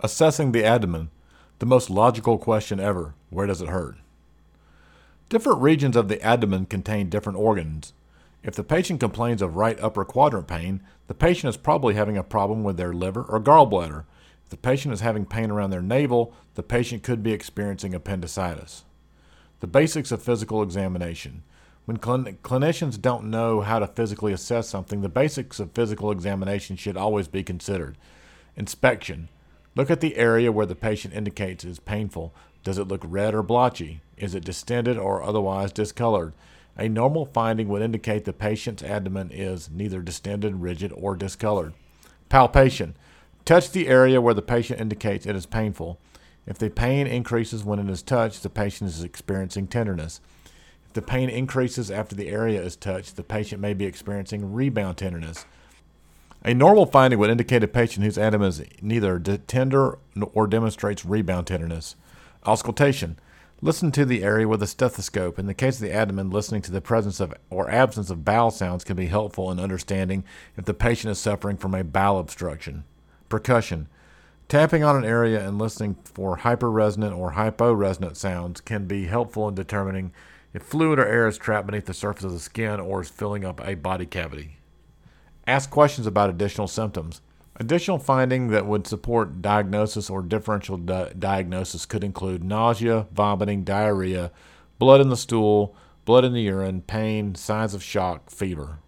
Assessing the abdomen, the most logical question ever where does it hurt? Different regions of the abdomen contain different organs. If the patient complains of right upper quadrant pain, the patient is probably having a problem with their liver or gallbladder. If the patient is having pain around their navel, the patient could be experiencing appendicitis. The basics of physical examination. When clin- clinicians don't know how to physically assess something, the basics of physical examination should always be considered. Inspection. Look at the area where the patient indicates is painful. Does it look red or blotchy? Is it distended or otherwise discolored? A normal finding would indicate the patient's abdomen is neither distended, rigid, or discolored. Palpation. Touch the area where the patient indicates it is painful. If the pain increases when it is touched, the patient is experiencing tenderness. If the pain increases after the area is touched, the patient may be experiencing rebound tenderness. A normal finding would indicate a patient whose abdomen is neither tender or demonstrates rebound tenderness. Auscultation. Listen to the area with a stethoscope. In the case of the abdomen, listening to the presence of or absence of bowel sounds can be helpful in understanding if the patient is suffering from a bowel obstruction. Percussion. Tapping on an area and listening for hyperresonant or hyporesonant sounds can be helpful in determining if fluid or air is trapped beneath the surface of the skin or is filling up a body cavity. Ask questions about additional symptoms. Additional finding that would support diagnosis or differential di- diagnosis could include nausea, vomiting, diarrhea, blood in the stool, blood in the urine, pain, signs of shock, fever.